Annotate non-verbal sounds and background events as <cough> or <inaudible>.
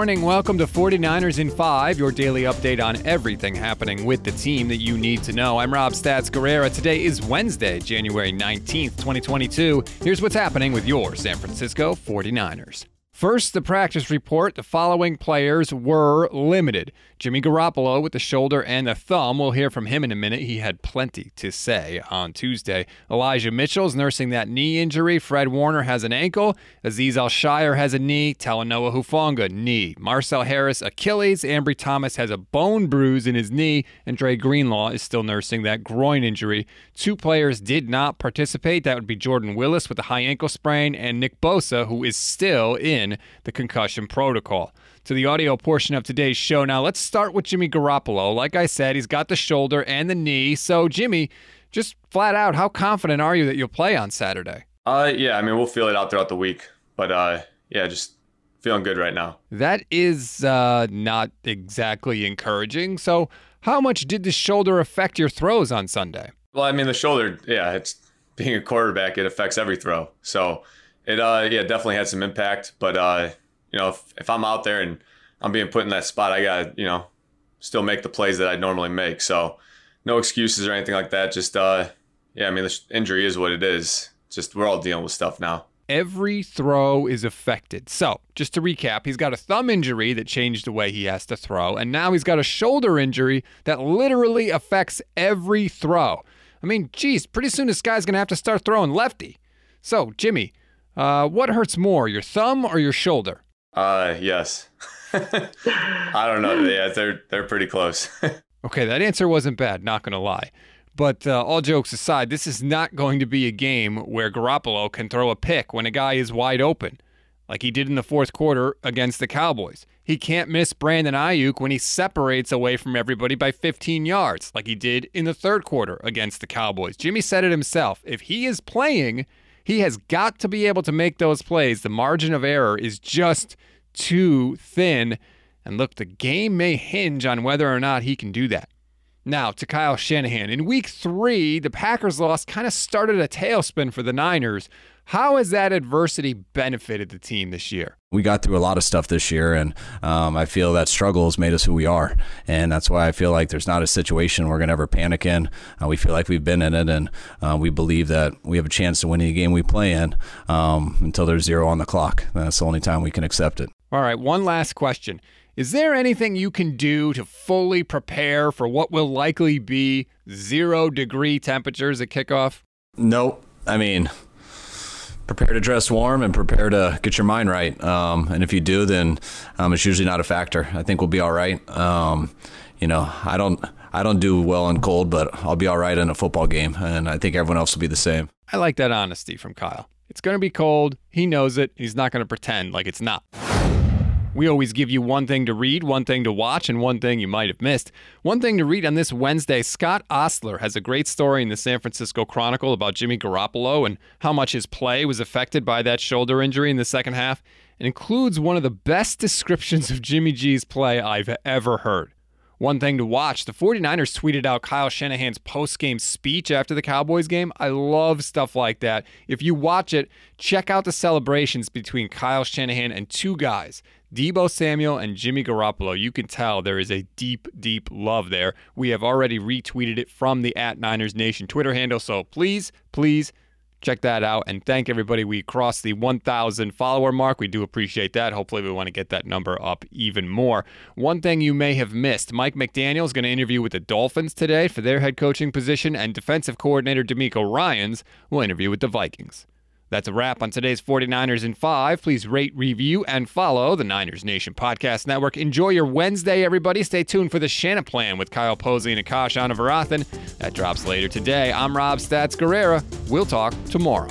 morning. Welcome to 49ers in 5, your daily update on everything happening with the team that you need to know. I'm Rob Stats Guerrera. Today is Wednesday, January 19th, 2022. Here's what's happening with your San Francisco 49ers. First, the practice report. The following players were limited. Jimmy Garoppolo with the shoulder and the thumb. We'll hear from him in a minute. He had plenty to say on Tuesday. Elijah Mitchell's nursing that knee injury. Fred Warner has an ankle. Aziz Al-Shaair has a knee. Talanoa Hufanga, knee. Marcell Harris, Achilles. Ambry Thomas has a bone bruise in his knee. And Dre Greenlaw is still nursing that groin injury. Two players did not participate. That would be Jordan Willis with a high ankle sprain and Nick Bosa, who is still in the concussion protocol. To the audio portion of today's show. Now, let's start with Jimmy Garoppolo. Like I said, he's got the shoulder and the knee. So, Jimmy, just flat out, how confident are you that you'll play on Saturday? Uh, yeah, I mean, we'll feel it out throughout the week. But, uh, yeah, just feeling good right now. That is uh, not exactly encouraging. So, how much did the shoulder affect your throws on Sunday? Well, I mean, the shoulder, yeah, it's being a quarterback, it affects every throw. So, it uh yeah definitely had some impact. But uh you know if, if I'm out there and I'm being put in that spot, I got you know still make the plays that I normally make. So no excuses or anything like that. Just uh yeah, I mean the injury is what it is. Just we're all dealing with stuff now. Every throw is affected. So, just to recap, he's got a thumb injury that changed the way he has to throw, and now he's got a shoulder injury that literally affects every throw. I mean, geez, pretty soon this guy's going to have to start throwing lefty. So, Jimmy, uh, what hurts more, your thumb or your shoulder? Uh, yes. <laughs> I don't know. Yeah, they're they're pretty close. <laughs> okay, that answer wasn't bad. Not gonna lie. But uh, all jokes aside, this is not going to be a game where Garoppolo can throw a pick when a guy is wide open, like he did in the fourth quarter against the Cowboys. He can't miss Brandon Aiyuk when he separates away from everybody by 15 yards, like he did in the third quarter against the Cowboys. Jimmy said it himself. If he is playing, he has got to be able to make those plays. The margin of error is just too thin. And look, the game may hinge on whether or not he can do that. Now, to Kyle Shanahan. In week three, the Packers loss kind of started a tailspin for the Niners. How has that adversity benefited the team this year? We got through a lot of stuff this year, and um, I feel that struggle has made us who we are. And that's why I feel like there's not a situation we're going to ever panic in. Uh, we feel like we've been in it, and uh, we believe that we have a chance to win any game we play in um, until there's zero on the clock. That's the only time we can accept it. All right, one last question. Is there anything you can do to fully prepare for what will likely be zero degree temperatures at kickoff? Nope. I mean, prepare to dress warm and prepare to get your mind right. Um, and if you do, then um, it's usually not a factor. I think we'll be all right. Um, you know, I don't. I don't do well in cold, but I'll be all right in a football game, and I think everyone else will be the same. I like that honesty from Kyle. It's going to be cold. He knows it. He's not going to pretend like it's not. We always give you one thing to read, one thing to watch, and one thing you might have missed. One thing to read on this Wednesday Scott Ostler has a great story in the San Francisco Chronicle about Jimmy Garoppolo and how much his play was affected by that shoulder injury in the second half. It includes one of the best descriptions of Jimmy G's play I've ever heard. One thing to watch the 49ers tweeted out Kyle Shanahan's post game speech after the Cowboys game. I love stuff like that. If you watch it, check out the celebrations between Kyle Shanahan and two guys Deebo Samuel and Jimmy Garoppolo. You can tell there is a deep, deep love there. We have already retweeted it from the at Niners Nation Twitter handle. So please, please check that out and thank everybody. We crossed the 1,000 follower mark. We do appreciate that. Hopefully, we want to get that number up even more. One thing you may have missed Mike McDaniel is going to interview with the Dolphins today for their head coaching position, and defensive coordinator DeMeco Ryans will interview with the Vikings. That's a wrap on today's 49ers in 5. Please rate, review, and follow the Niners Nation Podcast Network. Enjoy your Wednesday, everybody. Stay tuned for the Shanaplan with Kyle Posey and Akash Anavarathan. That drops later today. I'm Rob Stats Guerrera. We'll talk tomorrow.